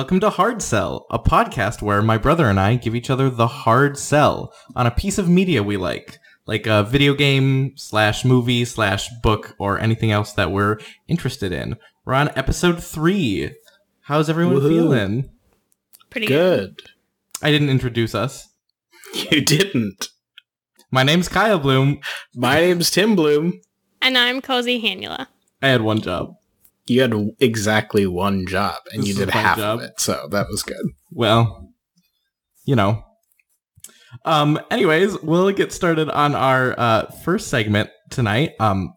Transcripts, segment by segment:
Welcome to Hard Sell, a podcast where my brother and I give each other the hard sell on a piece of media we like, like a video game slash movie slash book or anything else that we're interested in. We're on episode three. How's everyone Woohoo. feeling? Pretty good. Good. I didn't introduce us. You didn't. My name's Kyle Bloom. My name's Tim Bloom. And I'm Cozy Hanula. I had one job. You had exactly one job, and This you did half job. of it, so that was good. Well, you know. Um. Anyways, we'll get started on our uh, first segment tonight. Um.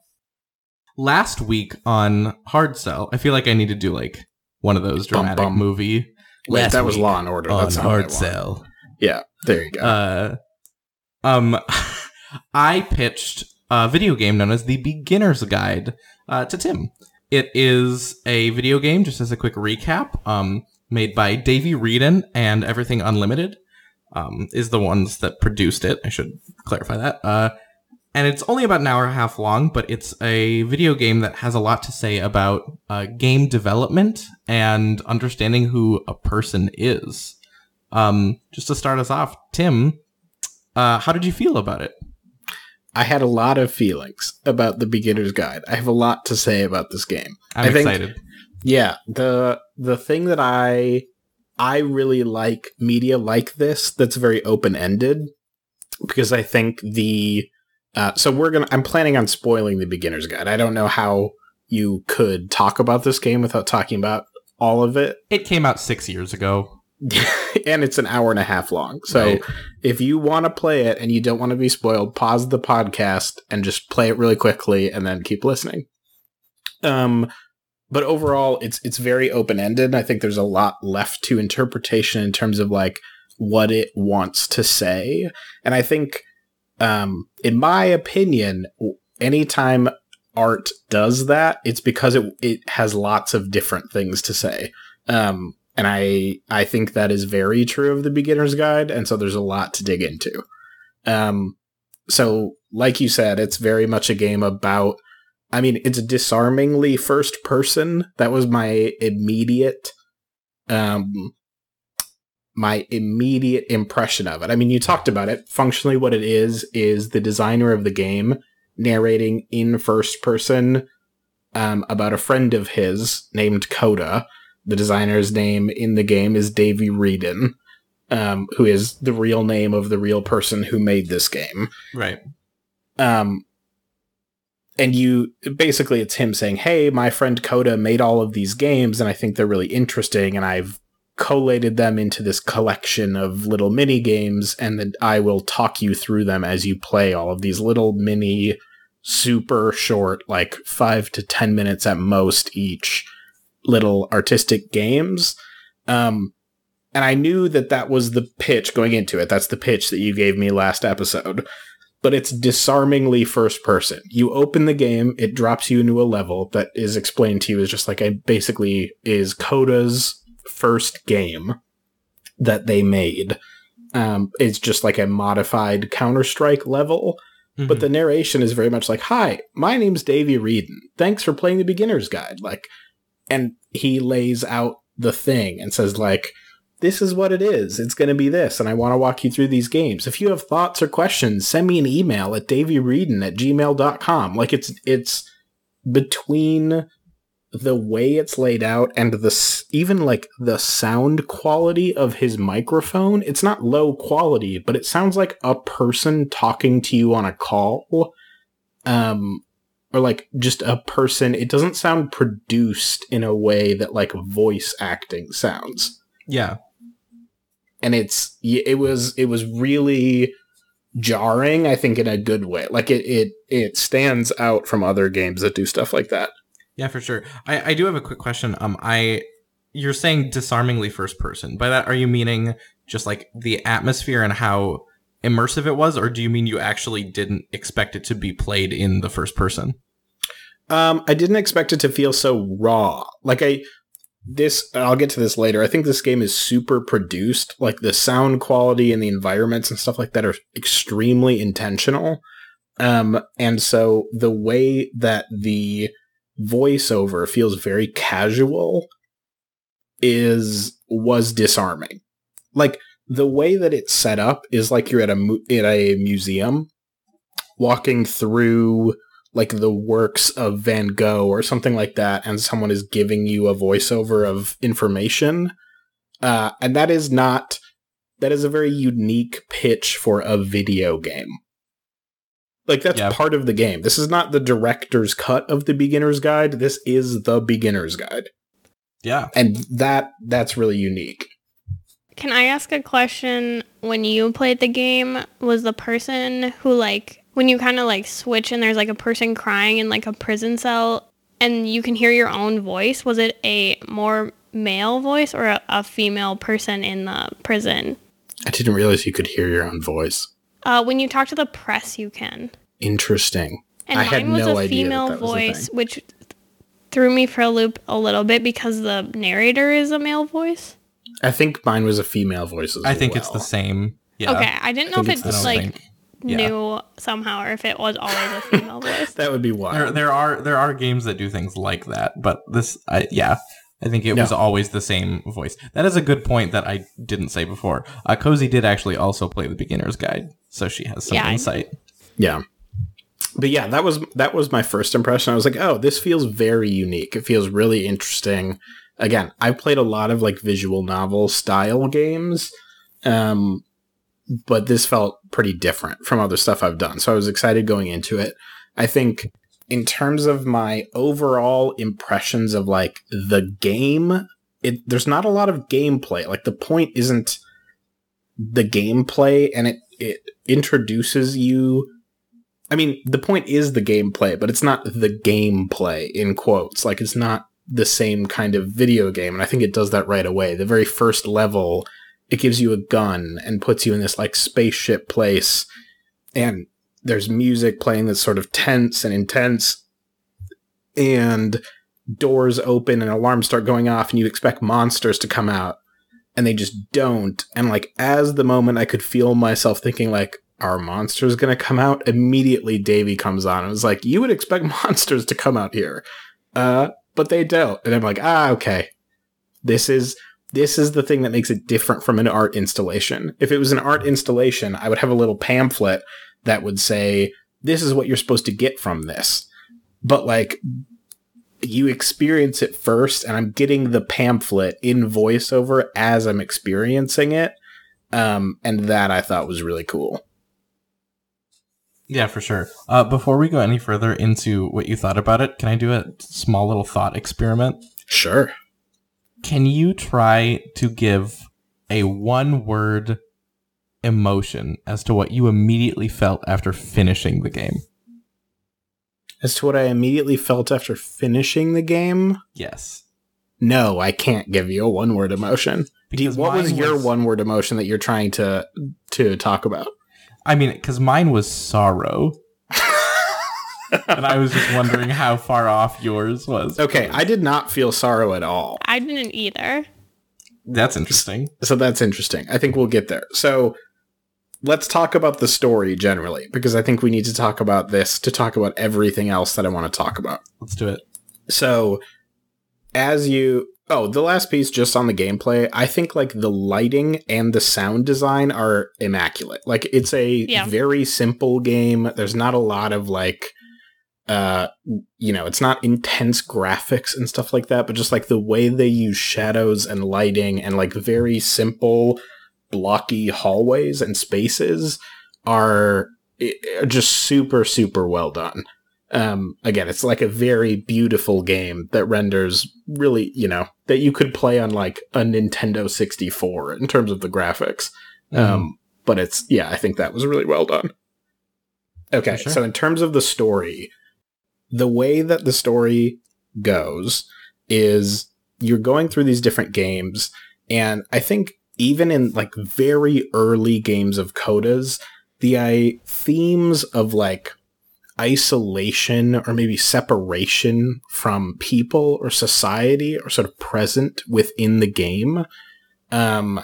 Last week on Hard Sell, I feel like I need to do like one of those Bum, dramatic bum. movie. Wait, that was Law and Order. on That's not what I Hard. Sell. Yeah, there you go. Uh, um, I pitched a video game known as the Beginner's Guide uh, to Tim. It is a video game, just as a quick recap, um, made by Davey Wreden and Everything Unlimited. Um, is the ones that produced it. I should clarify that. Uh, and it's only about an hour and a half long, but it's a video game that has a lot to say about uh, game development and understanding who a person is. Um, just to start us off, Tim, uh, how did you feel about it? I had a lot of feelings about the Beginner's Guide. I have a lot to say about this game. I'm I think- excited. Yeah, the the thing that I I really like media like this that's very open ended because I think the uh, so we're gonna I'm planning on spoiling the beginner's guide. I don't know how you could talk about this game without talking about all of it, It came out six years ago. and it's an hour and a half long. So Right. if you want to play it and you don't want to be spoiled, pause the podcast and just play it really quickly and then keep listening. Um but overall it's it's very open-ended. I think there's a lot left to interpretation in terms of like what it wants to say. And I think um in my opinion anytime art does that, it's because it it has lots of different things to say. Um and I I think that is very true of the beginner's guide, and so there's a lot to dig into. Um, so like you said, it's very much a game about. I mean, it's disarmingly first person. That was my immediate, um, my immediate impression of it. I mean, you talked about it. Functionally, what it is is the designer of the game narrating in first person um, about a friend of his named Coda the designer's name in the game is Davey Wreden, um, who is the real name of the real person who made this game. Right. Um, and you basically, it's him saying, "Hey, my friend Coda made all of these games, and I think they're really interesting, and I've collated them into this collection of little mini games, and then I will talk you through them as you play all of these little mini, super short, like five to ten minutes at most each." Little artistic games. Um, and I knew that that was the pitch going into it. That's the pitch that you gave me last episode. But it's disarmingly first person. You open the game, it drops you into a level that is explained to you as just like a basically is Coda's first game that they made. Um, it's just like a modified Counter Strike level. But Mhm. the narration is very much like, "Hi, my name's Davey Wreden. Thanks for playing the beginner's guide." Like, and he lays out the thing and says, "Like, this is what it is. It's going to be this, and I want to walk you through these games. If you have thoughts or questions, send me an email at daveyreedon at gmail.com. Like, it's it's between the way it's laid out and the even like the sound quality of his microphone it's not low quality but it sounds like a person talking to you on a call um or like just a person it doesn't sound produced in a way that like voice acting sounds yeah. and it's it was it was really jarring i think in a good way like it it it stands out from other games that do stuff like that Yeah, for sure. I, I do have a quick question. Um, I you're saying disarmingly first person. By that, are you meaning just like the atmosphere and how immersive it was, or do you mean you actually didn't expect it to be played in the first person? Um, I didn't expect it to feel so raw. Like I, this I'll get to this later. I think this game is super produced. Like the sound quality and the environments and stuff like that are extremely intentional. Um, and so the way that the voiceover feels very casual is was disarming. Like the way that it's set up is like you're at a mu- at a museum walking through like the works of Van Gogh or something like that and someone is giving you a voiceover of information. Uh, and that is not that is a very unique pitch for a video game. Like that's Yeah. part of the game. This is not the director's cut of the beginner's guide. This is the beginner's guide. Yeah. And that that's really unique. Can I ask a question? When you played the game, was the person who like when you kind of like switch and there's like a person crying in like a prison cell and you can hear your own voice, was it a more male voice or a, a female person in the prison? I didn't realize you could hear your own voice. Uh, when you talk to the press, you can. Interesting. And I mine had was no a idea that female that was a voice, thing. which threw me for a loop a little bit because the narrator is a male voice. I think mine was a female voice as I think it's the same. Yeah. Okay, I didn't know if think it it's the like new Yeah. somehow or if it was always a female voice. That would be There, wild. there are there are games that do things like that, but this, I, yeah, I think it No. was always the same voice. That is a good point that I didn't say before. Uh, Cozy did actually also play the beginner's guide, so she has some Yeah, insight. Yeah. But yeah, that was that was my first impression. I was like, "Oh, this feels very unique. It feels really interesting." Again, I've played a lot of like visual novel style games, um, but this felt pretty different from other stuff I've done. So I was excited going into it. I think in terms of my overall impressions of like the game, it there's not a lot of gameplay. Like the point isn't the gameplay and it it introduces you I mean, the point is the gameplay, but it's not the gameplay in quotes. Like it's not the same kind of video game, and I think it does that right away. The very first level, it gives you a gun and puts you in this like spaceship place, and there's music playing that's sort of tense and intense, and doors open and alarms start going off, and you expect monsters to come out, and they just don't. And like as the moment, I could feel myself thinking like, "Are monsters gonna come out?" Immediately, Davy comes on and was like, "You would expect monsters to come out here, uh, but they don't." And I'm like, "Ah, okay. This is." This is the thing that makes it different from an art installation. If it was an art installation, I would have a little pamphlet that would say, This is what you're supposed to get from this. But like, you experience it first, and I'm getting the pamphlet in voiceover as I'm experiencing it. Um, and that I thought was really cool. Yeah, for sure. Uh, before we go any further into what you thought about it, can I do a small little thought experiment? Sure. Can you try to give a one word emotion as to what you immediately felt after finishing the game? As to what I immediately felt after finishing the game, Yes. no, I can't give you a one word emotion. Because what was mine your one word emotion that you're trying to to talk about? I mean, because mine was sorrow. and I was just wondering how far off yours was. Okay, I did not feel sorrow at all. I didn't either. That's interesting. So that's interesting. I think we'll get there. So let's talk about the story generally, because I think we need to talk about this to talk about everything else that I want to talk about. Let's do it. So as you oh, the last piece just on the gameplay, I think like the lighting and the sound design are immaculate. Like it's a Yeah. very simple game. There's not a lot of like uh you know, it's not intense graphics and stuff like that, but just like the way they use shadows and lighting and like very simple blocky hallways and spaces are are just super super well done um, again, it's like a very beautiful game that renders really, you know, that you could play on like a Nintendo 64 in terms of the graphics. Mm-hmm. Um, but it's, yeah, I think that was really well done. Okay, sure. so in terms of the story, the way that the story goes is you're going through these different games, and I think even in like very early games of Codas, the uh, themes of like isolation or maybe separation from people or society are sort of present within the game. Um,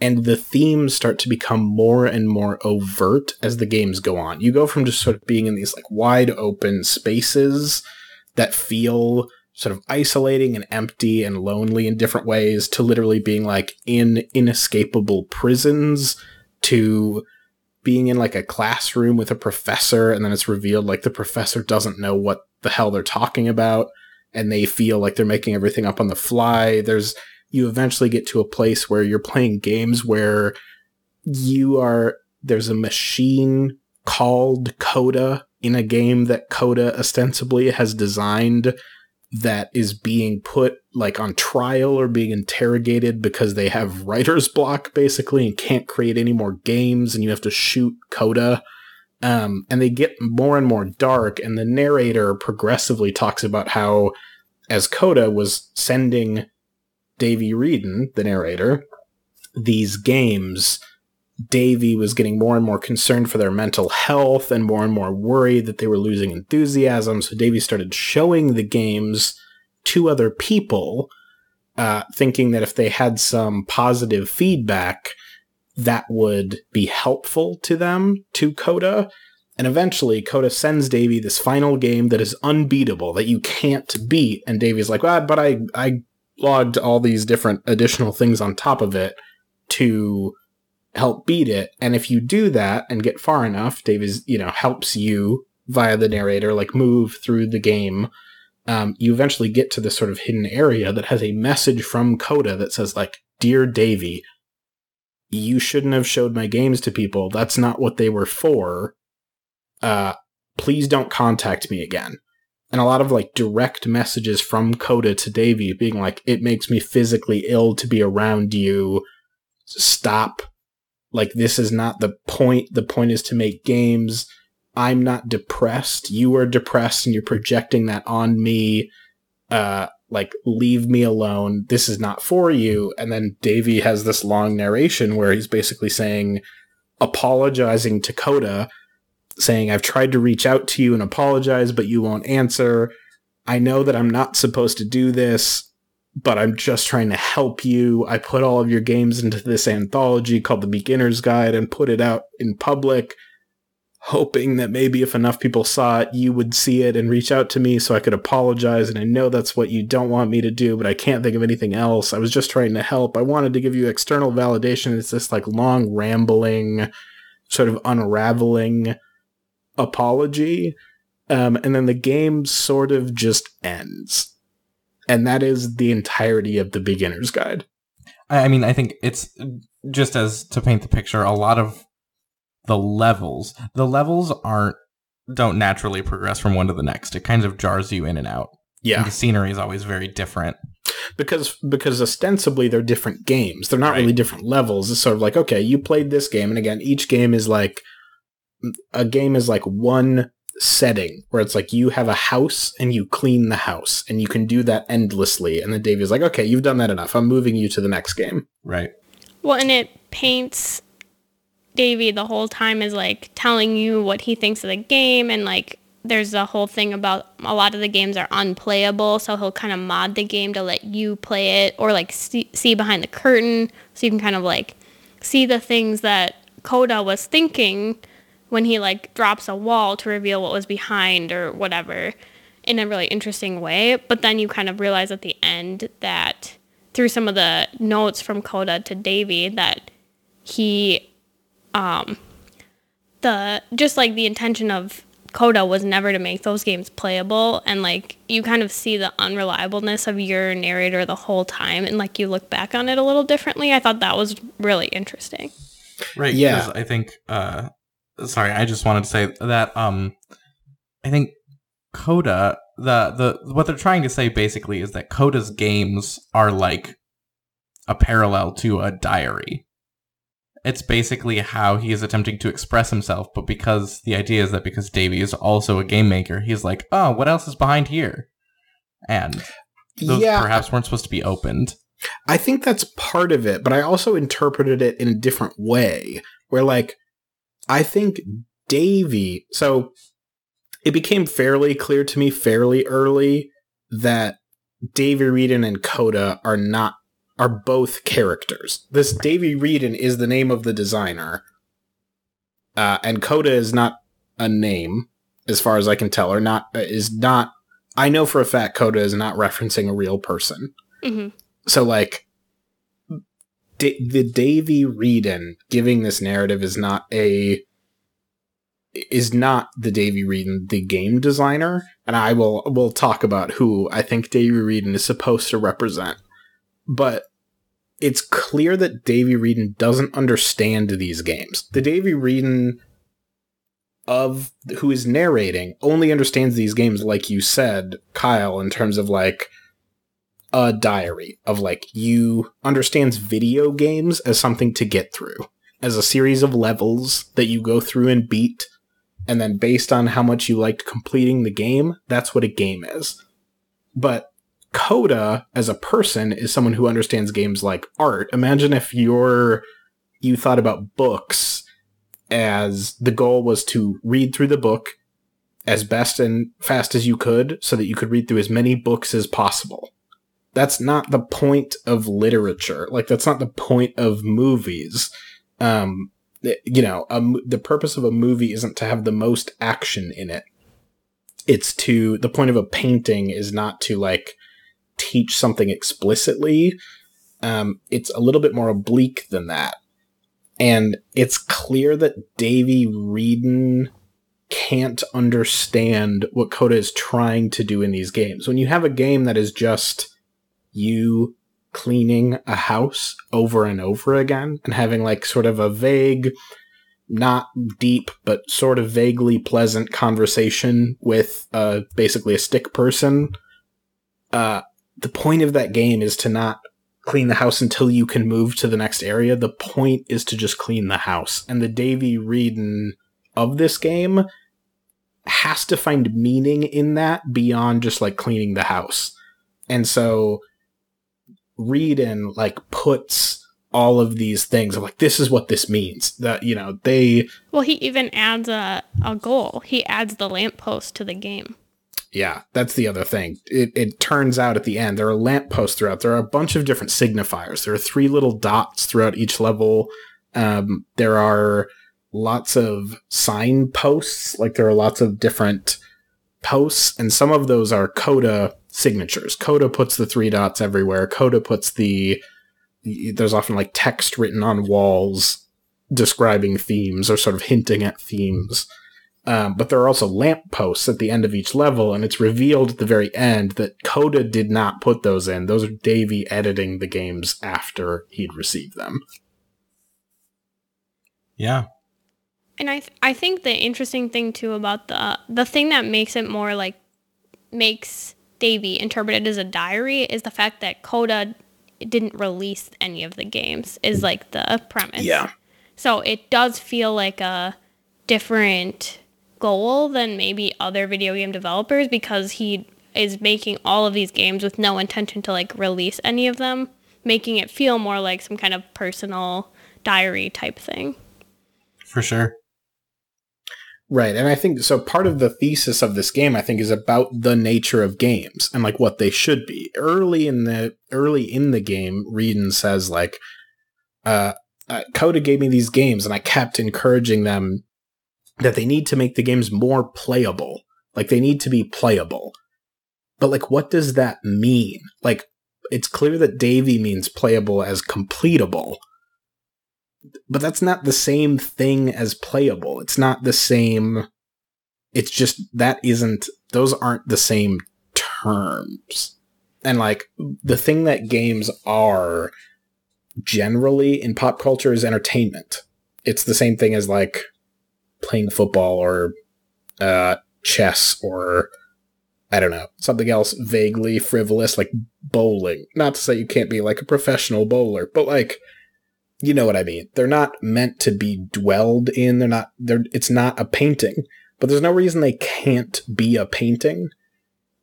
and the themes start to become more and more overt as the games go on. You go from just sort of being in these like wide open spaces that feel sort of isolating and empty and lonely in different ways to literally being like in inescapable prisons to being in like a classroom with a professor and then it's revealed like the professor doesn't know what the hell they're talking about and they feel like they're making everything up on the fly. There's you eventually get to a place where you're playing games where you are there's a machine called coda in a game that coda ostensibly has designed that is being put like on trial or being interrogated because they have writer's block basically and can't create any more games and you have to shoot coda. Um, and they get more and more dark and the narrator progressively talks about how as coda was sending davey wreden the narrator these games davey was getting more and more concerned for their mental health and more and more worried that they were losing enthusiasm. So Davy started showing the games to other people uh, thinking that if they had some positive feedback that would be helpful to them to coda. And eventually coda sends Davy this final game that is unbeatable that you can't beat. And Davy's like well, but i i logged all these different additional things on top of it to help beat it. And if you do that and get far enough, Davies, you know, helps you via the narrator, like move through the game. Um, you eventually get to this sort of hidden area that has a message from Coda that says, like, Dear Davy, you shouldn't have showed my games to people. That's not what they were for. Uh, please don't contact me again. And a lot of like direct messages from Coda to Davy being like, it makes me physically ill to be around you. Stop like this is not the point. The point is to make games. I'm not depressed. You are depressed and you're projecting that on me. Uh, like leave me alone. This is not for you. And then Davy has this long narration where he's basically saying, apologizing to Coda, saying, I've tried to reach out to you and apologize, but you won't answer. I know that I'm not supposed to do this but I'm just trying to help you. I put all of your games into this anthology called The Beginner's Guide and put it out in public, hoping that maybe if enough people saw it, you would see it and reach out to me so I could apologize. And I know that's what you don't want me to do, but I can't think of anything else. I was just trying to help. I wanted to give you external validation. It's this like long, rambling, sort of unraveling apology. Um, and then the game sort of just ends and that is the entirety of the beginner's guide. I mean, I think it's just as to paint the picture, a lot of the levels, the levels aren't don't naturally progress from one to the next. It kind of jars you in and out. Yeah. And the scenery is always very different. Because because ostensibly they're different games. They're not right. really different levels. It's sort of like, okay, you played this game and again, each game is like a game is like one setting where it's like you have a house and you clean the house and you can do that endlessly. And then Davey's like, okay, you've done that enough. I'm moving you to the next game. Right. Well, and it paints Davey the whole time is like telling you what he thinks of the game and like there's a whole thing about a lot of the games are unplayable so he'll kind of mod the game to let you play it or like see, see behind the curtain so you can kind of like see the things that Coda was thinking when he like drops a wall to reveal what was behind or whatever in a really interesting way. But then you kind of realize at the end that through some of the notes from Coda to Davy that he um the just like the intention of Coda was never to make those games playable and like you kind of see the unreliableness of your narrator the whole time and like you look back on it a little differently. I thought that was really interesting. Right. Yeah. I think uh sorry, I just wanted to say that um I think Coda the the what they're trying to say basically is that Coda's games are like a parallel to a diary. It's basically how he is attempting to express himself, but because the idea is that because Davey is also a game maker, he's like, oh, what else is behind here? And those yeah. perhaps weren't supposed to be opened. I think that's part of it, but I also interpreted it in a different way, where like I think Davy. So it became fairly clear to me fairly early that Davey Wreden and Coda are not are both characters. This Davey Wreden is the name of the designer, uh, and Coda is not a name, as far as I can tell, or not uh, is not I know for a fact Coda is not referencing a real person. hmm So like The Davey Wreden giving this narrative is not a is not the Davey Wreden, the game designer, and I will will talk about who I think Davey Wreden is supposed to represent. But it's clear that Davey Wreden doesn't understand these games. The Davey Wreden of who is narrating only understands these games like you said, Kyle, in terms of like a diary of like you understands video games as something to get through, as a series of levels that you go through and beat, and then based on how much you liked completing the game, that's what a game is. But Coda as a person is someone who understands games like art. Imagine if you're you thought about books as the goal was to read through the book as best and fast as you could so that you could read through as many books as possible. That's not the point of literature. Like that's not the point of movies. Um, you know, a, the purpose of a movie isn't to have the most action in it. It's to the point of a painting is not to like teach something explicitly. Um, it's a little bit more oblique than that. And it's clear that Davey Wreden can't understand what Coda is trying to do in these games. When you have a game that is just you cleaning a house over and over again and having like sort of a vague, not deep, but sort of vaguely pleasant conversation with uh, basically a stick person, uh, the point of that game is to not clean the house until you can move to the next area. The point is to just clean the house. And the Davey Wreden of this game has to find meaning in that beyond just like cleaning the house. And so Wreden like puts all of these things of like this is what this means. That you know, they Well, he even adds a, a goal. He adds the lamppost to the game. Yeah, that's the other thing. It, it turns out at the end there are lampposts throughout. There are a bunch of different signifiers. There are three little dots throughout each level. Um, there are lots of signposts. Like there are lots of different posts, and some of those are Coda signatures. Coda puts the three dots everywhere. Coda puts the there's often like text written on walls describing themes or sort of hinting at themes. Um, but there are also lampposts at the end of each level, and it's revealed at the very end that Coda did not put those in. Those are Davey editing the games after he'd received them. Yeah. And I th- I think the interesting thing too about the the thing that makes it more like makes Davy interpreted as a diary is the fact that Coda didn't release any of the games is like the premise. Yeah. So it does feel like a different goal than maybe other video game developers because he is making all of these games with no intention to like release any of them, making it feel more like some kind of personal diary type thing. For sure. Right. And I think so part of the thesis of this game I think is about the nature of games and like what they should be. Early in the early in the game, Wreden says like uh, uh Coda gave me these games and I kept encouraging them that they need to make the games more playable. Like they need to be playable. But like what does that mean? Like it's clear that Davy means playable as completable but that's not the same thing as playable. It's not the same. It's just that isn't, those aren't the same terms. And like the thing that games are generally in pop culture is entertainment. It's the same thing as like playing football or uh, chess or I don't know, something else vaguely frivolous like bowling. Not to say you can't be like a professional bowler, but like you know what I mean. They're not meant to be dwelled in. They're not. They're. It's not a painting. But there's no reason they can't be a painting.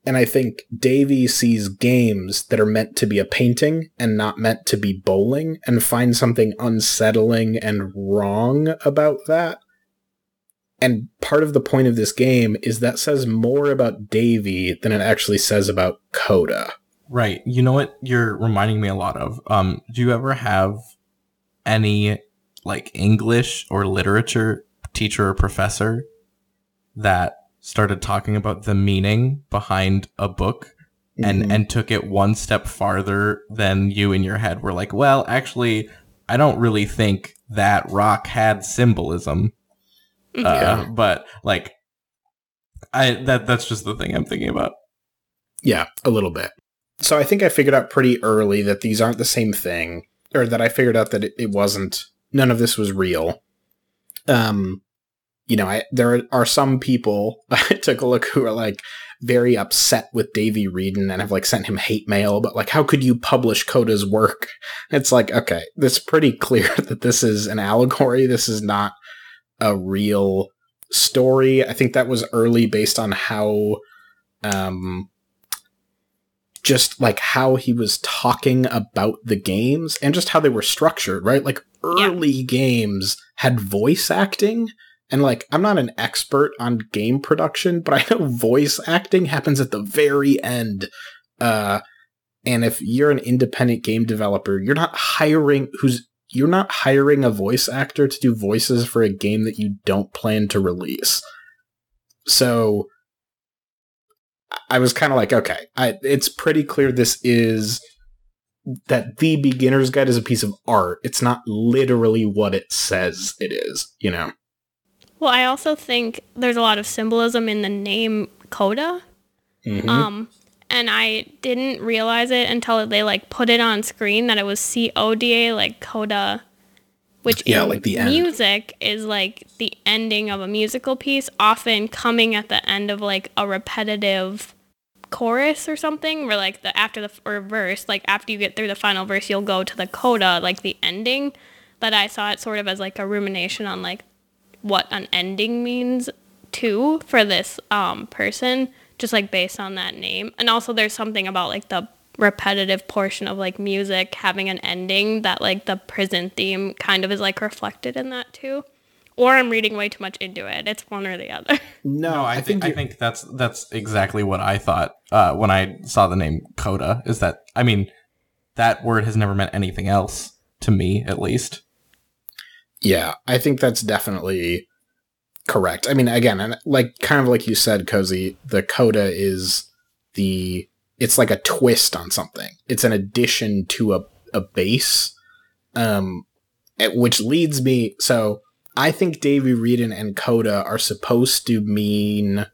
And I think Davy sees games that are meant to be a painting and not meant to be bowling, and finds something unsettling and wrong about that. And part of the point of this game is that says more about Davy than it actually says about Coda. Right. You know what you're reminding me a lot of? Um, do you ever have any like English or literature teacher or professor that started talking about the meaning behind a book and Mhm. and took it one step farther than you in your head were like, well, actually, I don't really think that rock had symbolism. Uh, Yeah. but like I that that's just the thing I'm thinking about. Yeah, a little bit. So I think I figured out pretty early that these aren't the same thing, or that I figured out that it, it wasn't. None of this was real. Um, you know, I there are some people I took a look who are like very upset with Davey Wreden and have like sent him hate mail, but like, how could you publish Coda's work? It's like, okay, it's pretty clear that this is an allegory. This is not a real story. I think that was early based on how um just like how he was talking about the games and just how they were structured, right? Like early games had voice acting and like I'm not an expert on game production, but I know voice acting happens at the very end. Uh and if you're an independent game developer, you're not hiring who's you're not hiring a voice actor to do voices for a game that you don't plan to release. So I was kind of like, okay, I, it's pretty clear this is that the beginner's guide is a piece of art. It's not literally what it says it is, you know. Well, I also think there's a lot of symbolism in the name Coda. Mhm. Um, and I didn't realize it until they like put it on screen that it was C O D A, like Coda, which Yeah, like the end. music is like the ending of a musical piece, often coming at the end of like a repetitive chorus or something, where like the after the or verse, like after you get through the final verse, you'll go to the coda, like the ending. But I saw it sort of as like a rumination on like what an ending means too for this um person just like based on that name and also there's something about like the repetitive portion of like music having an ending that like the prison theme kind of is like reflected in that too or i'm reading way too much into it it's one or the other No, No, I, think I think that's that's exactly what I thought uh, when I saw the name Coda. Is that I mean, that word has never meant anything else to me, at least. Yeah, I think that's definitely correct. I mean, again, and like kind of like you said, Cozy, the coda is the it's like a twist on something. It's an addition to a a base, um, which leads me. So I think Davey Wreden and coda are supposed to mean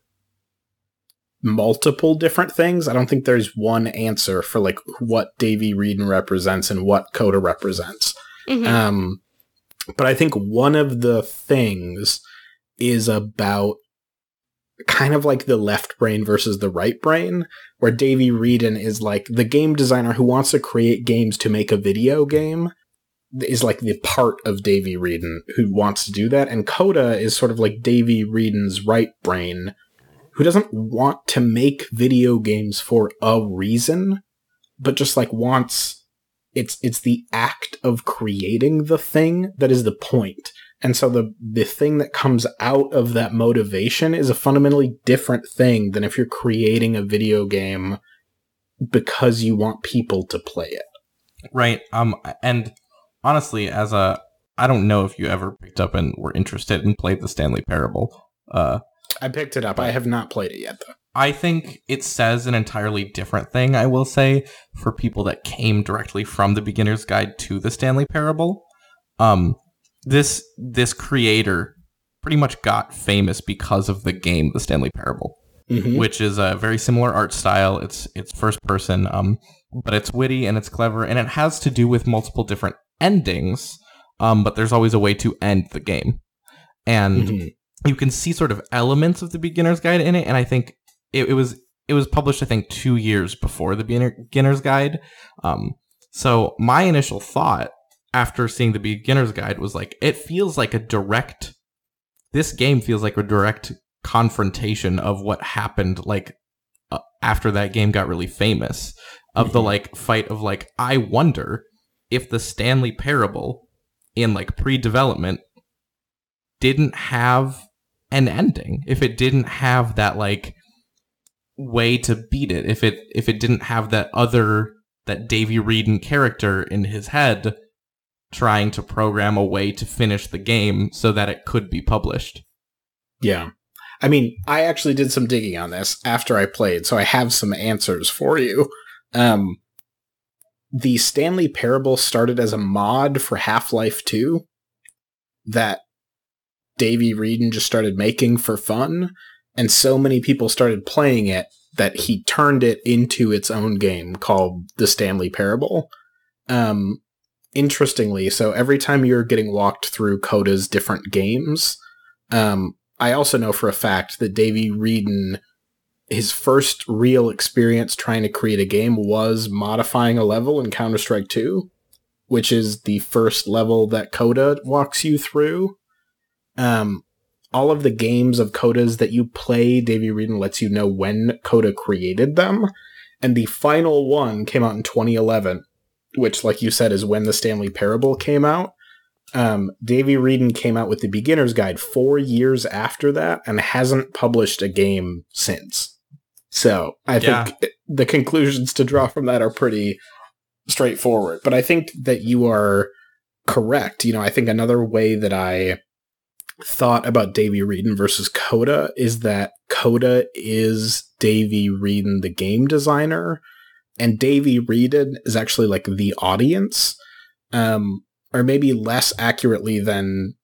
multiple different things. I don't think there's one answer for like what Davey Wreden represents and what coda represents. Mhm. Um, but I think one of the things is about kind of like the left brain versus the right brain, where Davey Wreden is like the game designer who wants to create games to make a video game is like the part of Davey Wreden who wants to do that. And Coda is sort of like Davey Wreden's right brain who doesn't want to make video games for a reason, but just like wants it's it's the act of creating the thing that is the point. And so the the thing that comes out of that motivation is a fundamentally different thing than if you're creating a video game because you want people to play it. Right. Um. And honestly, as a, I don't know if you ever picked up and were interested and played the Stanley Parable. Uh, I picked it up. I have not played it yet though. I think it says an entirely different thing. I will say for people that came directly from the beginner's guide to the Stanley Parable. Um, this this creator pretty much got famous because of the game, the Stanley Parable. Mhm. which is a very similar art style. It's it's first person, um, but it's witty and it's clever, and it has to do with multiple different endings. Um, but there's always a way to end the game, and Mhm. you can see sort of elements of the beginner's guide in it. And I think it, it was it was published, I think, two years before the beginner's guide. Um, so my initial thought after seeing the beginner's guide was like, it feels like a direct. This game feels like a direct confrontation of what happened like uh, after that game got really famous of the Mhm. like fight of like I wonder if the Stanley Parable in like pre-development didn't have an ending if it didn't have that like way to beat it if it if it didn't have that other that Davey Wreden character in his head trying to program a way to finish the game so that it could be published Yeah. I mean, I actually did some digging on this after I played, so I have some answers for you. Um, the Stanley Parable started as a mod for Half Life 2 that Davey Wreden just started making for fun, and so many people started playing it that he turned it into its own game called The Stanley Parable. Um, interestingly, so every time you're getting walked through Coda's different games, um, I also know for a fact that Davey Wreden, his first real experience trying to create a game was modifying a level in Counter Strike 2, which is the first level that Coda walks you through. Um, all of the games of Codas that you play, Davey Wreden lets you know when Coda created them. And the final one came out in 2011, which, like you said, is when the Stanley Parable came out. Um, Davey Wreden came out with the Beginner's Guide four years after that and hasn't published a game since. So I Yeah. think the conclusions to draw from that are pretty straightforward. But I think that you are correct. You know, I think another way that I thought about Davey Wreden versus Coda is that Coda is Davey Wreden, the game designer, and Davey Wreden is actually like the audience, um, or maybe less accurately than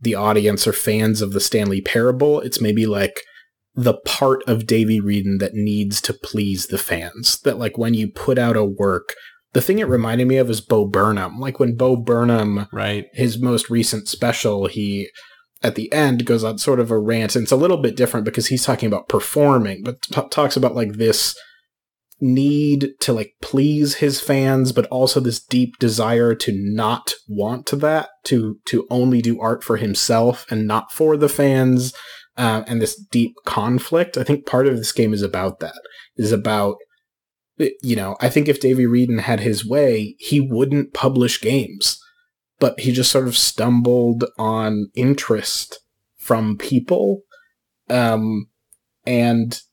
the audience or fans of the Stanley Parable. It's maybe like the part of Davey Wreden that needs to please the fans. That like when you put out a work, the thing it reminded me of is Bo Burnham. Like when Bo Burnham Right. his most recent special, he at the end goes on sort of a rant, and it's a little bit different because he's talking about performing, but t- talks about like this need to like please his fans, but also this deep desire to not want to that, to to only do art for himself and not for the fans, uh, and this deep conflict. I think part of this game is about that. Is about you know, I think if Davey Wreden had his way, he wouldn't publish games but he just sort of stumbled on interest from people um, and uh,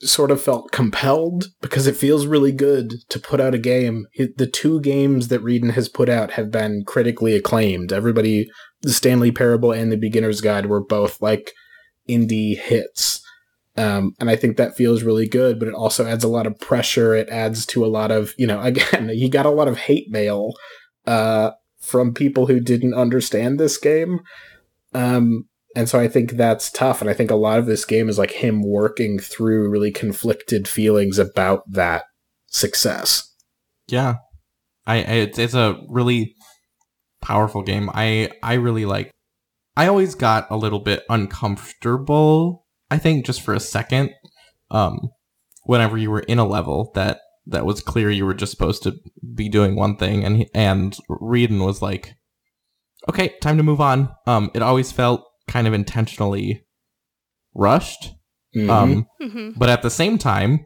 sort of felt compelled because it feels really good to put out a game. The two games that Wreden has put out have been critically acclaimed. Everybody, the Stanley Parable and the Beginner's Guide were both like indie hits. Um, and I think that feels really good, but it also adds a lot of pressure. It adds to a lot of, you know, again, he got a lot of hate mail uh, from people who didn't understand this game. Um, and so I think that's tough. And I think a lot of this game is like him working through really conflicted feelings about that success. Yeah, I, it's, it's a really powerful game. I I really like. I always got a little bit uncomfortable. I think just for a second, um, whenever you were in a level that that was clear you were just supposed to be doing one thing, and and Wreden was like, "Okay, time to move on." Um, it always felt kind of intentionally rushed. Mhm. Um, hmm but at the same time,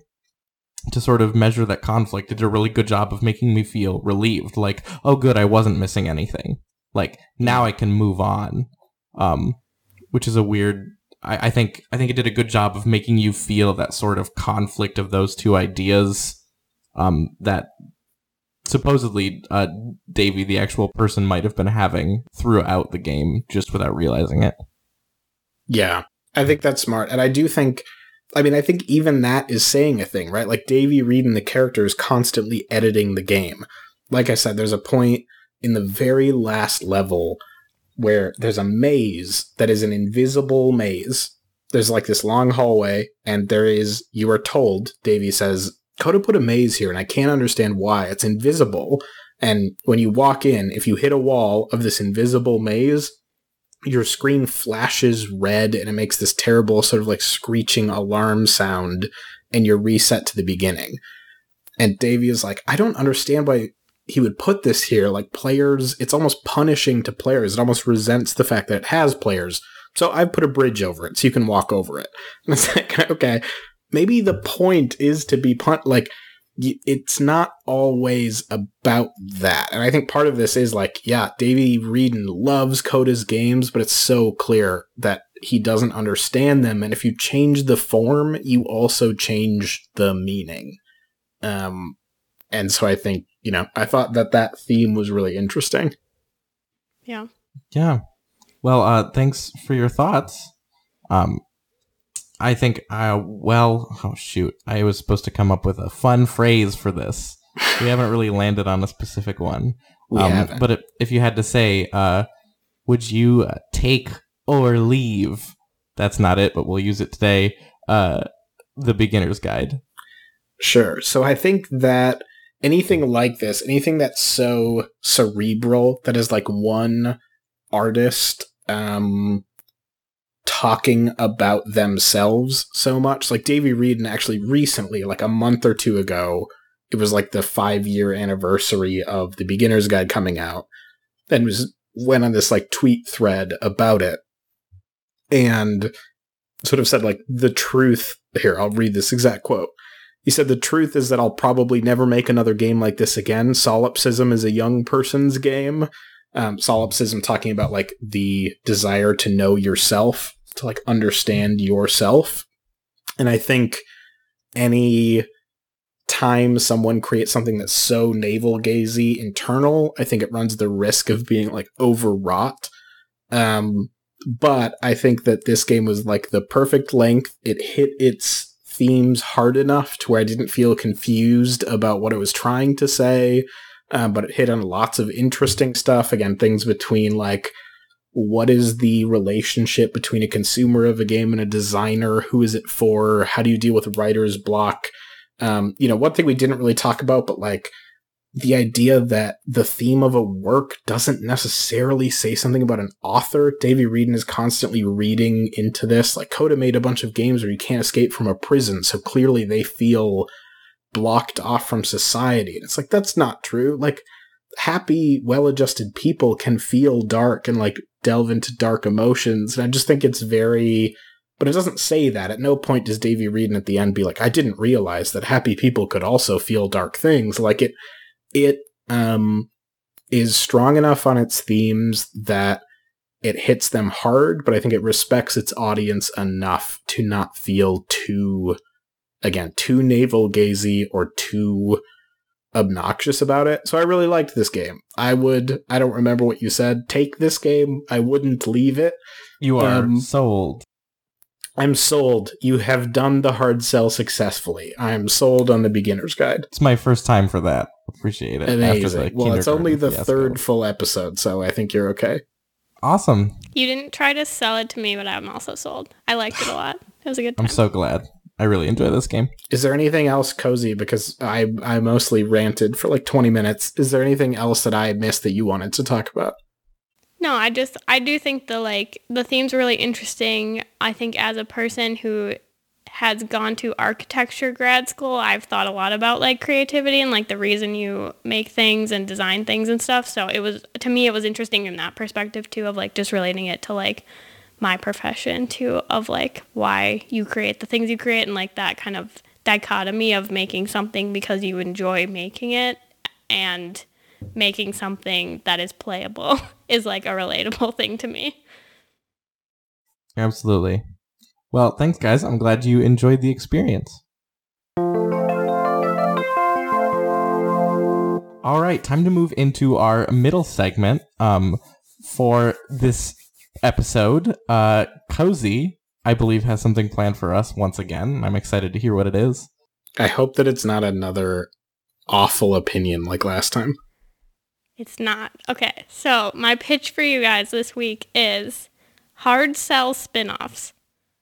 to sort of measure that conflict, it did a really good job of making me feel relieved. Like, oh, good, I wasn't missing anything. Like now I can move on. Um, which is a weird. I, I think I think it did a good job of making you feel that sort of conflict of those two ideas. Um, that supposedly uh, Davy, the actual person, might have been having throughout the game, just without realizing it. Yeah, I think that's smart. And I do think, I mean, I think even that is saying a thing, right? Like Davey Wreden the character is constantly editing the game. Like I said, there's a point in the very last level where there's a maze that is an invisible maze. There's like this long hallway, and there is, you are told, Davey says, Coda put a maze here, and I can't understand why. It's invisible. And when you walk in, if you hit a wall of this invisible maze, your screen flashes red and it makes this terrible sort of like screeching alarm sound and you're reset to the beginning. And Davey is like, I don't understand why he would put this here. Like players, it's almost punishing to players. It almost resents the fact that it has players. So I've put a bridge over it so you can walk over it. And it's like, okay, maybe the point is to be pun like it's not always about that. And I think part of this is like, yeah, Davey Wreden loves Coda's games, but it's so clear that he doesn't understand them. And if you change the form, you also change the meaning. Um, and so I think, you know, I thought that that theme was really interesting. Yeah. Yeah. Well, uh, thanks for your thoughts. Um, I think, uh, well, oh shoot, I was supposed to come up with a fun phrase for this. We haven't really landed on a specific one. We Um, haven't. But if, if you had to say, uh, would you uh, take or leave? That's not it, but we'll use it today. Uh, the beginner's guide. Sure. So I think that anything like this, anything that's so cerebral, that is like one artist um talking about themselves so much. Like Davey Wreden actually recently, like a month or two ago, it was like the five year anniversary of the beginner's guide coming out. And was went on this like tweet thread about it. And sort of said like the truth here, I'll read this exact quote. He said, The truth is that I'll probably never make another game like this again. Solipsism is a young person's game. Um, solipsism talking about like the desire to know yourself, to like understand yourself. And I think any time someone creates something that's so navel gazy internal, I think it runs the risk of being like overwrought. Um, but I think that this game was like the perfect length. It hit its themes hard enough to where I didn't feel confused about what it was trying to say. Um, but it hit on lots of interesting stuff. Again, things between like what is the relationship between a consumer of a game and a designer? Who is it for? How do you deal with writer's block? Um, you know, one thing we didn't really talk about, but like the idea that the theme of a work doesn't necessarily say something about an author. Davey Wreden is constantly reading into this. Like Coda made a bunch of games where you can't escape from a prison, so clearly they feel blocked off from society. And it's like that's not true. Like happy, well-adjusted people can feel dark and like delve into dark emotions. And I just think it's very but it doesn't say that. At no point does Davey Wreden at the end be like, I didn't realize that happy people could also feel dark things. Like it it um is strong enough on its themes that it hits them hard, but I think it respects its audience enough to not feel too again, too navel gazy or too obnoxious about it. So I really liked this game. I would I don't remember what you said. Take this game. I wouldn't leave it. You are Um, sold. I'm sold. You have done the hard sell successfully. I'm sold on the beginner's guide. It's my first time for that. Appreciate it. Amazing. Well, it's only the fiasco. third full episode, so I think you're okay. Awesome. You didn't try to sell it to me, but I'm also sold. I liked it a lot. It was a good time. I'm so glad. I really enjoy this game. Is there anything else cozy? Because I I mostly ranted for like 20 minutes. Is there anything else that I missed that you wanted to talk about? No, I just I do think the like the theme's really interesting. I think as a person who has gone to architecture grad school, I've thought a lot about like creativity and like the reason you make things and design things and stuff. So it was to me it was interesting in that perspective too of like just relating it to like my profession too of like why you create the things you create and like that kind of dichotomy of making something because you enjoy making it and making something that is playable is like a relatable thing to me. Absolutely. Well, thanks, guys. I'm glad you enjoyed the experience. All right, time to move into our middle segment. Um, for this episode, uh, Cozy, I believe, has something planned for us once again. I'm excited to hear what it is. I hope that it's not another awful opinion like last time. It's not. Okay, so my pitch for you guys this week is hard sell spin-offs.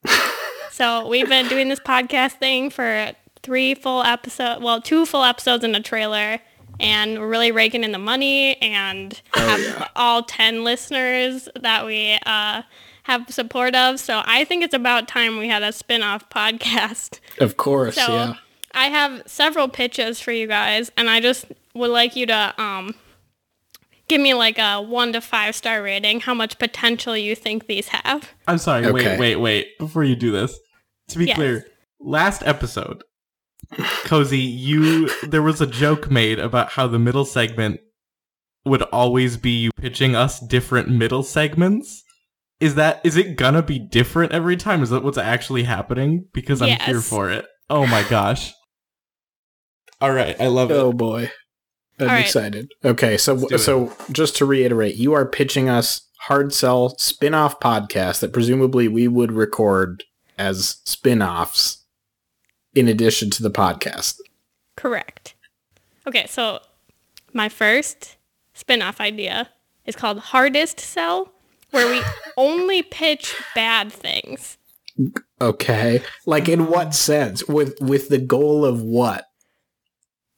so we've been doing this podcast thing for three full episodes, well, two full episodes and a trailer, and we're really raking in the money and have all 10 listeners that we uh, have support of. So I think it's about time we had a spin-off podcast. Of course, So yeah. I have several pitches for you guys, and I just would like you to um, give me like a one to five star rating. How much potential you think these have? I'm sorry. Okay. Wait, wait, wait. Before you do this, to be Yes. clear, last episode, Cozy, you there was a joke made about how the middle segment would always be you pitching us different middle segments. Is that is it gonna be different every time? Is that what's actually happening? Because I'm here for it. Oh my gosh. All right, I love Oh it. Oh boy. I'm All right. excited. Okay, so Let's do it. so just to reiterate, you are pitching us hard sell spin-off podcast that presumably we would record as spin-offs in addition to the podcast. Correct. Okay, so my first spin-off idea is called Hardest Sell, where we only pitch bad things. Okay. Like in what sense? With with the goal of what?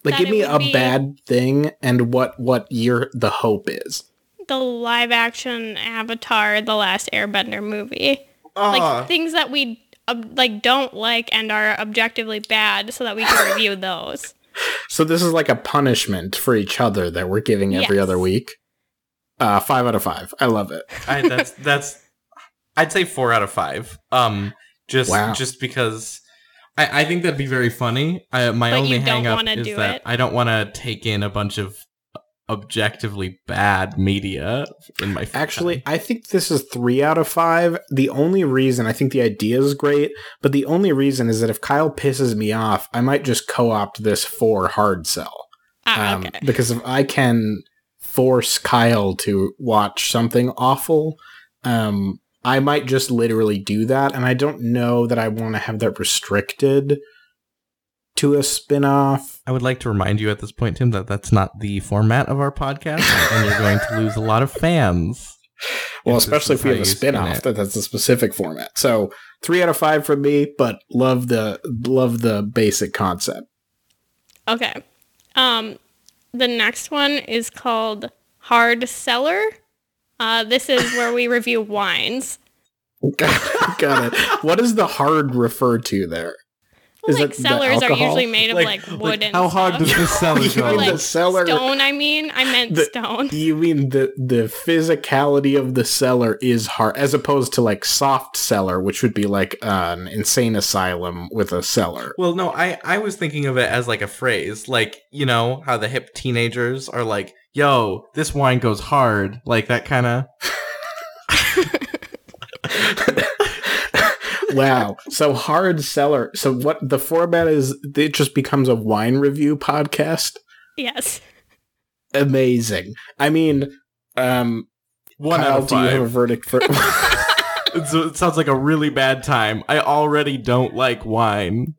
Like That give me a be- bad thing and what what your the hope is. The live-action Avatar: The Last Airbender movie, Ah. like things that we uh, like don't like and are objectively bad, so that we can review those. So this is like a punishment for each other that we're giving every Yes. other week. Uh 5 out of 5. I love it. I, that's that's I'd say four out of five. Um, just Wow. just because I, I think that'd be very funny. I, my But only you don't hang up wanna is do that it. I don't want to take in a bunch of objectively bad media in my Actually, time. I think this is 3 out of 5. The only reason I think the idea is great, but the only reason is that if Kyle pisses me off, I might just co-opt this for hard sell. Ah, Um, okay. Because if I can force Kyle to watch something awful, um, I might just literally do that. And I don't know that I want to have that restricted to a spin-off. I would like to remind you at this point, Tim, that that's not the format of our podcast, and you're going to lose a lot of fans. Well, especially if we have a you spin spin-off it. that that's a specific format. So three out of five from me, but love the love the basic concept. Okay. Um, the next one is called Hard Seller. Uh, this is where we review wines. Got it. What does the hard refer to there? Is like it cellars are usually made of like, wood and how hard stuff. does this seller You go? mean Like the cellar? stone. I mean, I meant The- stone. You mean the the physicality of the cellar is hard, as opposed to like soft cellar, which would be like an insane asylum with a cellar. Well, no, I I was thinking of it as like a phrase, like you know how the hip teenagers are like, "Yo, this wine goes hard," like that kind of. Wow. So hard seller. So what the format is? It just becomes a wine review podcast. Yes. Amazing. I mean, um, One Kyle, out of do you have a verdict for? It's- it sounds like a really bad time. I already don't like wine.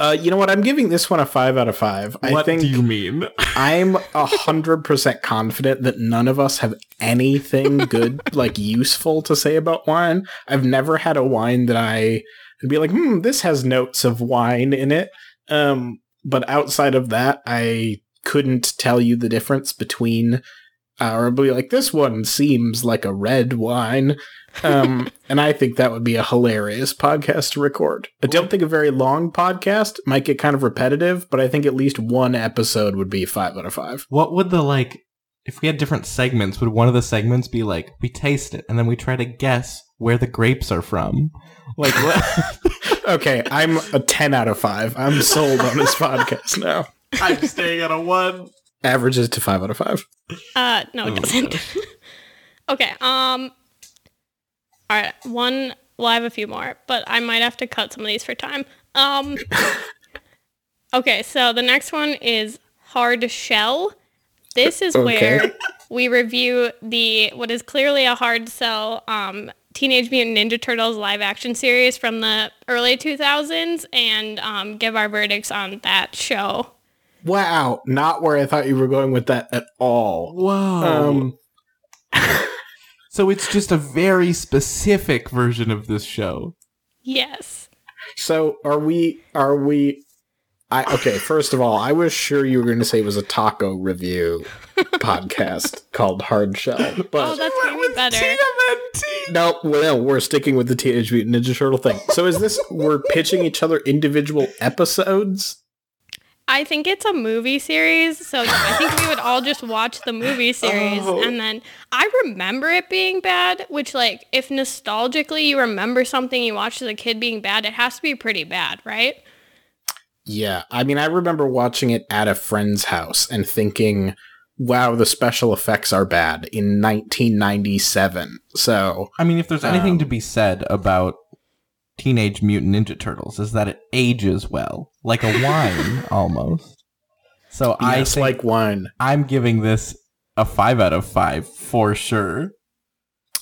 Uh, you know what? I'm giving this one a five out of five. I what think do you mean? I'm a hundred percent confident that none of us have anything good, like useful to say about wine. I've never had a wine that I would be like, hmm, this has notes of wine in it. Um, but outside of that, I couldn't tell you the difference between, or be like, this one seems like a red wine. Um, and I think that would be a hilarious podcast to record. I don't think a very long podcast might get kind of repetitive, but I think at least one episode would be five out of five. What would the like? If we had different segments, would one of the segments be like we taste it and then we try to guess where the grapes are from? Like what? Okay, I'm a 10 out of 5. I'm sold on this podcast now. I'm staying at a one. Averages to 5 out of 5. Uh, no, it Oh, doesn't. okay. Um. All right. One. Well, I have a few more, but I might have to cut some of these for time. Um. okay. So the next one is hard shell. This is Okay. where we review the what is clearly a hard sell um, Teenage Mutant Ninja Turtles live action series from the early 2000s and um, give our verdicts on that show. Wow, not where I thought you were going with that at all. Whoa. Um, so it's just a very specific version of this show. Yes. so are we, are we, I, okay, first of all, I was sure you were going to say it was a taco review podcast called Hard Shell, Oh, but that's maybe better. no, well, we're sticking with the Teenage Mutant Ninja Turtle thing. So is this, we're pitching each other individual episodes? I think it's a movie series, so I think we would all just watch the movie series Oh. and then I remember it being bad, which like if nostalgically you remember something you watched as a kid being bad, it has to be pretty bad, right? Yeah, I mean, I remember watching it at a friend's house and thinking, "Wow, the special effects are bad." In 1997, so I mean, if there's anything Um, to be said about Teenage Mutant Ninja Turtles, is that it ages well, like a wine almost. So I yes, think like wine. I'm giving this a five out of five for sure.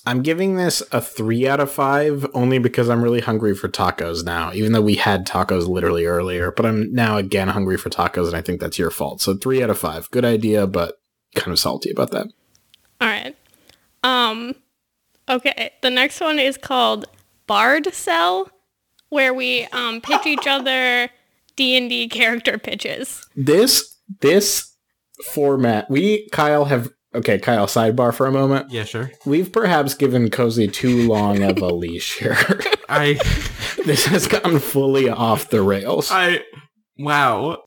I'm giving this a three out of five only because I'm really hungry for tacos now, even though we had tacos literally earlier. But I'm now again hungry for tacos, and I think that's your fault. So three out of five. Good idea, but kind of salty about that. All right. Um okay, the next one is called Bard Cell where we um pitch each other D&D character pitches. This this format, we Kyle have okay. Kyle, sidebar for a moment. Yeah, sure. We've perhaps given Cozy too long of a leash here. I this has gotten fully off the rails. I wow.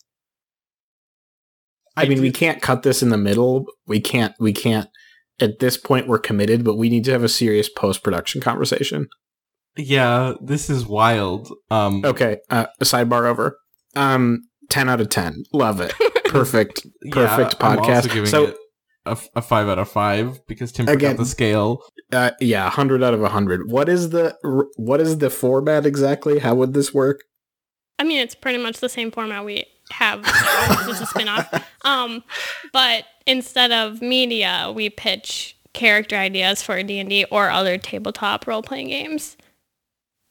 I mean, we can't cut this in the middle. We can't. We can't. At this point, we're committed, but we need to have a serious post production conversation. Yeah, this is wild. Um Okay, uh, sidebar over. Um, ten out of ten. Love it. Perfect. yeah, perfect I'm also podcast. giving So- it a, f- a five out of five because Tim forgot Again- the scale. Uh, yeah, hundred out of hundred. What is the what is the format exactly? How would this work? I mean, it's pretty much the same format we have. now, It's a spin-off. Um, but instead of media, we pitch character ideas for D&D or other tabletop role-playing games.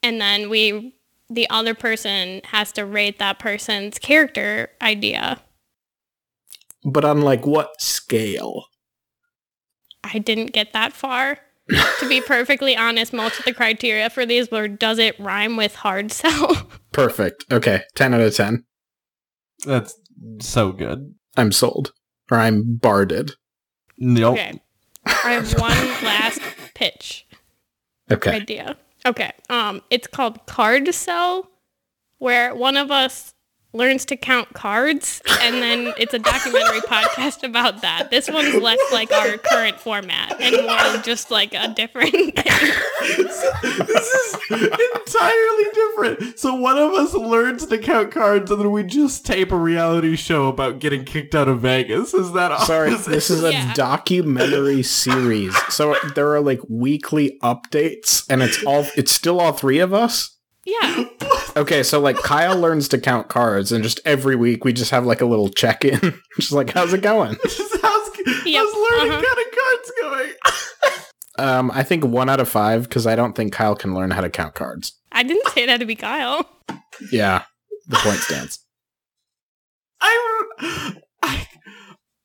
And then we the other person has to rate that person's character idea. But on like what scale? I didn't get that far. to be perfectly honest, most of the criteria for these were does it rhyme with hard sell? Perfect. Okay, ten out of ten. That's so good. I'm sold, or I'm barded. Nope. Okay. I have one last pitch. Okay. idea. Okay. Um, it's called Card Cell, where one of us learns to count cards, and then it's a documentary podcast about that. This one's less like our current format and more just like a different thing. this is entirely different. So one of us learns to count cards, and then we just tape a reality show about getting kicked out of Vegas. Is that all? Sorry, this is a Yeah. documentary series. So there are like weekly updates, and it's all it's still all three of us. Yeah. Okay, so like Kyle learns to count cards, and just every week we just have like a little check in, just like how's it going? Just how's, Yep, how's learning uh-huh. counting cards going? Um, I think one out of five because I don't think Kyle can learn how to count cards. I didn't say that to be Kyle. Yeah, the point stands. I, I,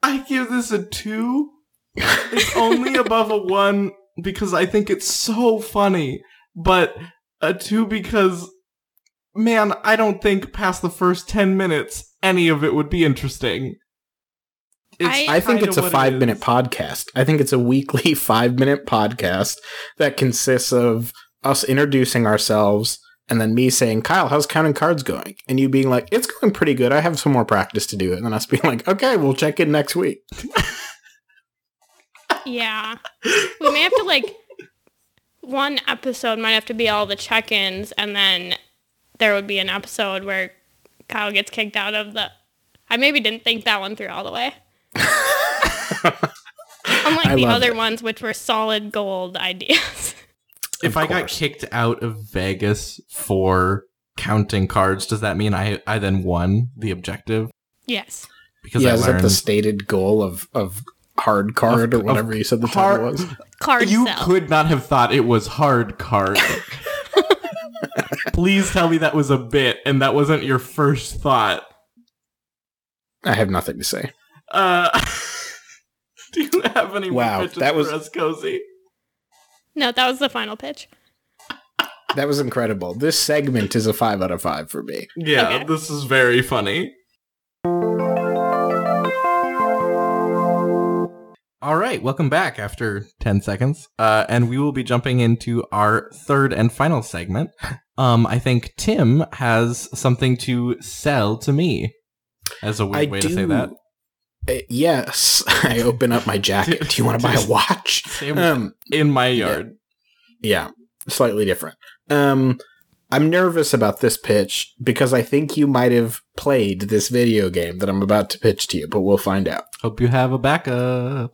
I give this a two. It's only above a one because I think it's so funny, but a two because, man, I don't think past the first ten minutes any of it would be interesting. I- I think it's a what it five minute podcast. I think it's a weekly five minute podcast that consists of us introducing ourselves and then me saying, Kyle, how's counting cards going? And you being like, it's going pretty good. I have some more practice to do. It. And then us being like, okay, we'll check in next week. Yeah. We may have to like one episode might have to be all the check-ins and then there would be an episode where Kyle gets kicked out of the I maybe didn't think that one through all the way. Unlike I the other it. ones which were solid gold ideas. If I got kicked out of Vegas for counting cards, does that mean I I then won the objective? yes. Because yeah, I is that learned the stated goal of, of hard card Of- or whatever you said the hard- title was? Card you sell. could not have thought it was hard card. Please tell me that was a bit and that wasn't your first thought. I have nothing to say. Uh, do you have any Wow, more pitches that was- for us, Cozy? No, that was the final pitch. That was incredible. This segment is a five out of five for me. Yeah, Okay. this is very funny. All right, welcome back after 10 seconds. Uh, and we will be jumping into our third and final segment. Um, I think Tim has something to sell to me. As a weird I way do. to say that. Uh, yes, I open up my jacket. Do you want to buy a watch? Same Um, in my yard. yeah, slightly different. Um, I'm nervous about this pitch because I think you might have played this video game that I'm about to pitch to you, but we'll find out. Hope you have a backup.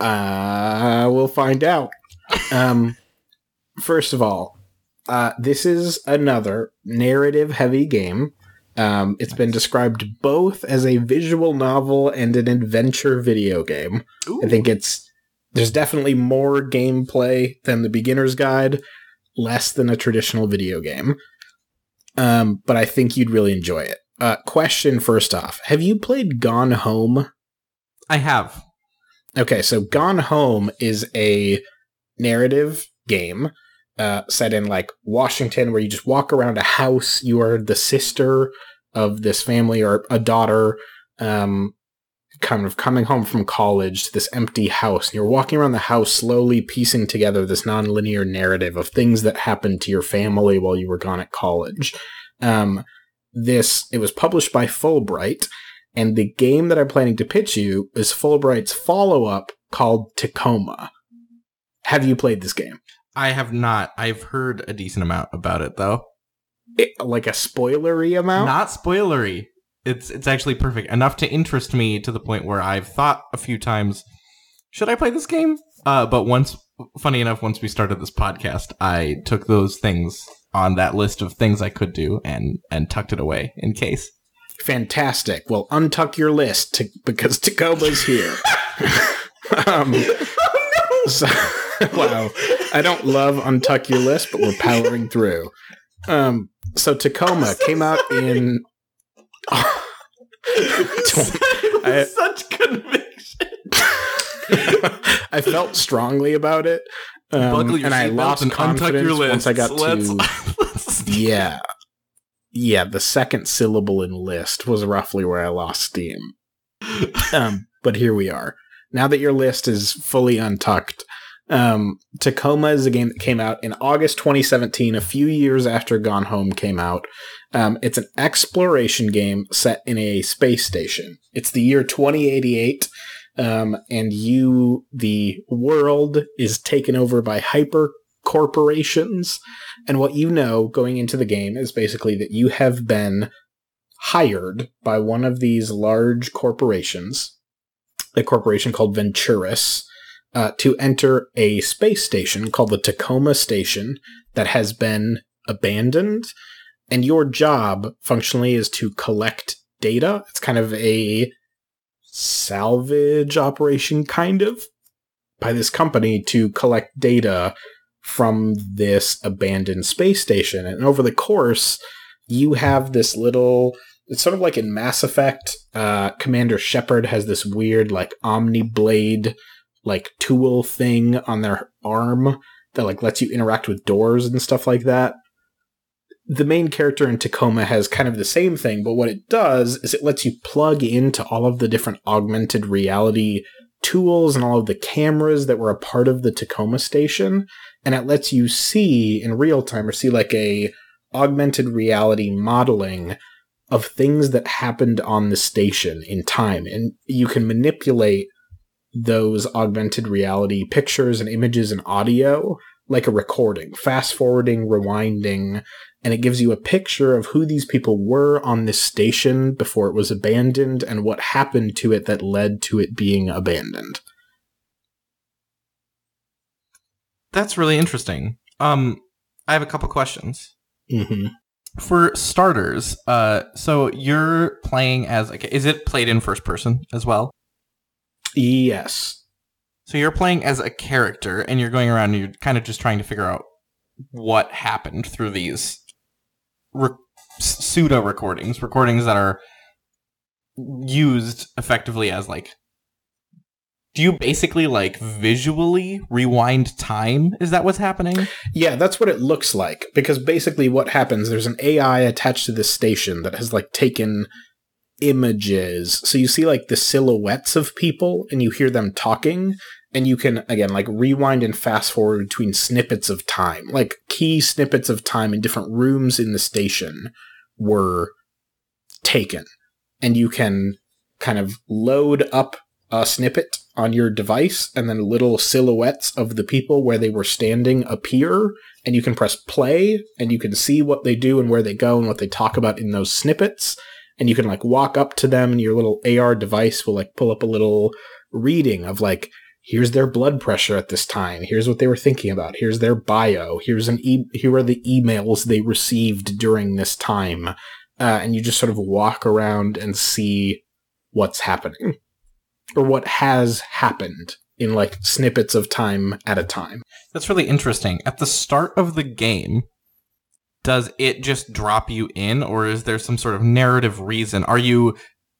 Uh, we'll find out. Um, first of all, uh, this is another narrative heavy game. Um, it's been described both as a visual novel and an adventure video game. I think it's there's definitely more gameplay than the beginner's guide, less than a traditional video game. Um, but I think you'd really enjoy it. Uh, question first off Have you played Gone Home? I have. Okay, so Gone Home is a narrative game uh, set in like Washington where you just walk around a house. You are the sister of this family or a daughter, um, kind of coming home from college to this empty house. And you're walking around the house slowly piecing together this nonlinear narrative of things that happened to your family while you were gone at college. Um, this, it was published by Fullbright. And the game that I'm planning to pitch you is Fullbright's follow up called Tacoma. Have you played this game? I have not. I've heard a decent amount about it though. It, like a spoilery amount? Not spoilery. It's it's actually perfect enough to interest me to the point where I've thought a few times, should I play this game? Uh, but once, funny enough, once we started this podcast, I took those things on that list of things I could do and and tucked it away in case. Fantastic. Well, untuck your list to, because Tacoma's here. um, so, wow. I don't love untuck your list, but we're powering through. Um, so Tacoma came out in. I, such conviction. I felt strongly about it, um, and I lost and confidence once I got let's, to. Let's yeah, yeah. The second syllable in list was roughly where I lost steam. Um, but here we are. Now that your list is fully untucked, um, Tacoma is a game that came out in August 2017, a few years after Gone Home came out. Um, it's an exploration game set in a space station. It's the year 2088, um, and you, the world, is taken over by hyper corporations. And what you know going into the game is basically that you have been hired by one of these large corporations, a corporation called Venturis uh, to enter a space station called the Tacoma Station that has been abandoned. And your job functionally is to collect data. It's kind of a salvage operation, kind of, by this company to collect data from this abandoned space station. And over the course, you have this little. It's sort of like in Mass Effect. Uh, Commander Shepard has this weird, like, Omni Blade like tool thing on their arm that like lets you interact with doors and stuff like that. The main character in Tacoma has kind of the same thing, but what it does is it lets you plug into all of the different augmented reality tools and all of the cameras that were a part of the Tacoma station, and it lets you see in real time or see like a augmented reality modeling of things that happened on the station in time, and you can manipulate those augmented reality pictures and images and audio like a recording, fast forwarding, rewinding, and it gives you a picture of who these people were on this station before it was abandoned and what happened to it that led to it being abandoned. That's really interesting. Um, I have a couple questions. Mm-hmm. For starters, uh, so you're playing as like, is it played in first person as well? Yes. So you're playing as a character and you're going around and you're kind of just trying to figure out what happened through these re- pseudo recordings, recordings that are used effectively as like do you basically like visually rewind time? Is that what's happening? Yeah, that's what it looks like. Because basically, what happens, there's an AI attached to this station that has like taken images. So you see like the silhouettes of people and you hear them talking and you can again like rewind and fast forward between snippets of time. Like key snippets of time in different rooms in the station were taken and you can kind of load up a snippet on your device and then little silhouettes of the people where they were standing appear and you can press play and you can see what they do and where they go and what they talk about in those snippets. And you can like walk up to them and your little AR device will like pull up a little reading of like here's their blood pressure at this time. Here's what they were thinking about. Here's their bio. Here's an e- here are the emails they received during this time. Uh, and you just sort of walk around and see what's happening or what has happened in like snippets of time at a time. That's really interesting. At the start of the game, does it just drop you in or is there some sort of narrative reason? Are you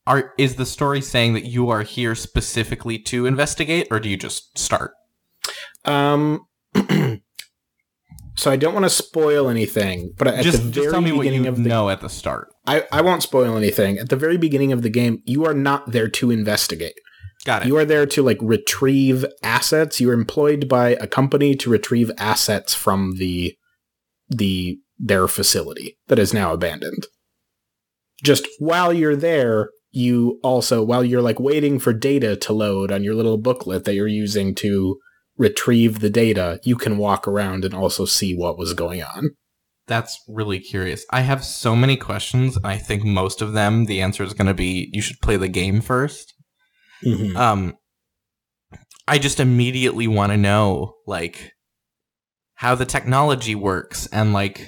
are is the story saying that you are here specifically to investigate or do you just start? Um So I don't want to spoil anything, but at just, the just tell me what beginning you of the know at the start. I, I won't spoil anything. At the very beginning of the game, you are not there to investigate. Got it. You are there to like retrieve assets. You're employed by a company to retrieve assets from the the their facility that is now abandoned. Just while you're there, you also while you're like waiting for data to load on your little booklet that you're using to retrieve the data, you can walk around and also see what was going on. That's really curious. I have so many questions. I think most of them, the answer is going to be you should play the game 1st Mhm. Um, I just immediately want to know, like, how the technology works and, like,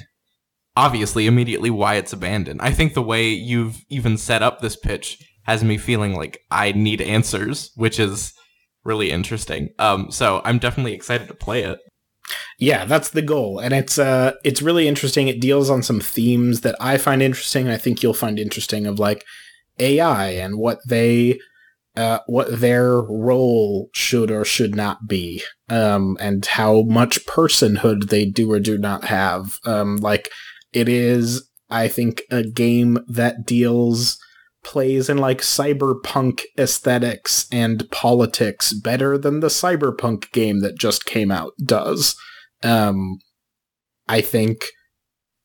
obviously, immediately why it's abandoned. I think the way you've even set up this pitch has me feeling like I need answers, which is really interesting. Um, so I'm definitely excited to play it. Yeah, that's the goal, and it's uh, it's really interesting. It deals on some themes that I find interesting. and I think you'll find interesting of like AI and what they, uh, what their role should or should not be, um, and how much personhood they do or do not have. Um, like it is, I think, a game that deals plays in like cyberpunk aesthetics and politics better than the cyberpunk game that just came out does. Um, I think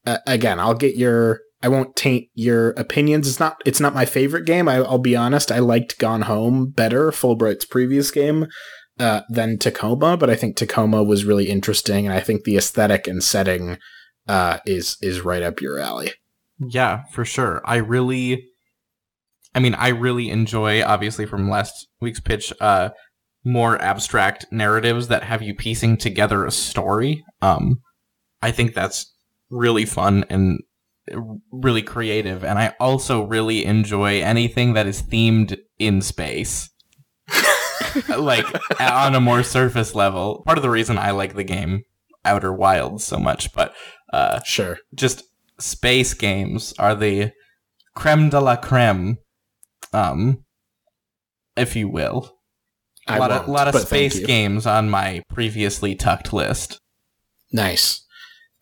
uh, again, I'll get your. I won't taint your opinions. It's not. It's not my favorite game. I, I'll be honest. I liked Gone Home better, Fullbright's previous game, uh, than Tacoma. But I think Tacoma was really interesting, and I think the aesthetic and setting uh, is is right up your alley. Yeah, for sure. I really I mean, I really enjoy obviously from last week's pitch uh more abstract narratives that have you piecing together a story. Um I think that's really fun and really creative and I also really enjoy anything that is themed in space. like on a more surface level. Part of the reason I like the game Outer Wilds so much, but uh Sure. just space games are the creme de la creme, um, if you will. A I lot won't, of lot of space games on my previously tucked list. Nice.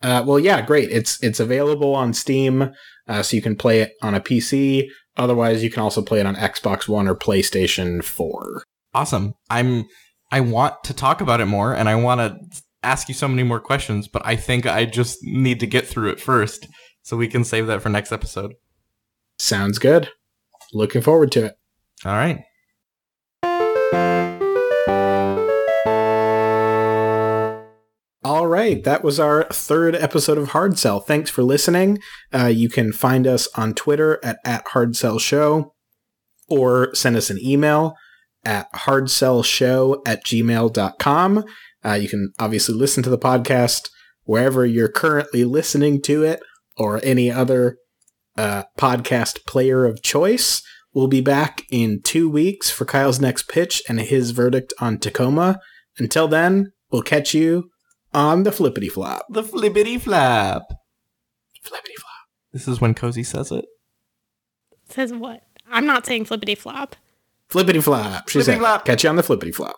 Uh, well, yeah, great. It's it's available on Steam, uh, so you can play it on a PC. Otherwise, you can also play it on Xbox One or PlayStation Four. Awesome. I'm. I want to talk about it more, and I want to ask you so many more questions, but I think I just need to get through it first, so we can save that for next episode. Sounds good. Looking forward to it. All right. All right, that was our third episode of Hard Sell. Thanks for listening. Uh, you can find us on Twitter at, at Hard Sell Show or send us an email at hardsellshow at gmail.com. Uh, you can obviously listen to the podcast wherever you're currently listening to it or any other uh, podcast player of choice. We'll be back in two weeks for Kyle's next pitch and his verdict on Tacoma. Until then, we'll catch you on the flippity flop. The flippity flap. Flippity flop. This is when Cozy says it. Says what? I'm not saying flippity flop. Flippity flop. She Flippity said, flop. catch you on the flippity flop.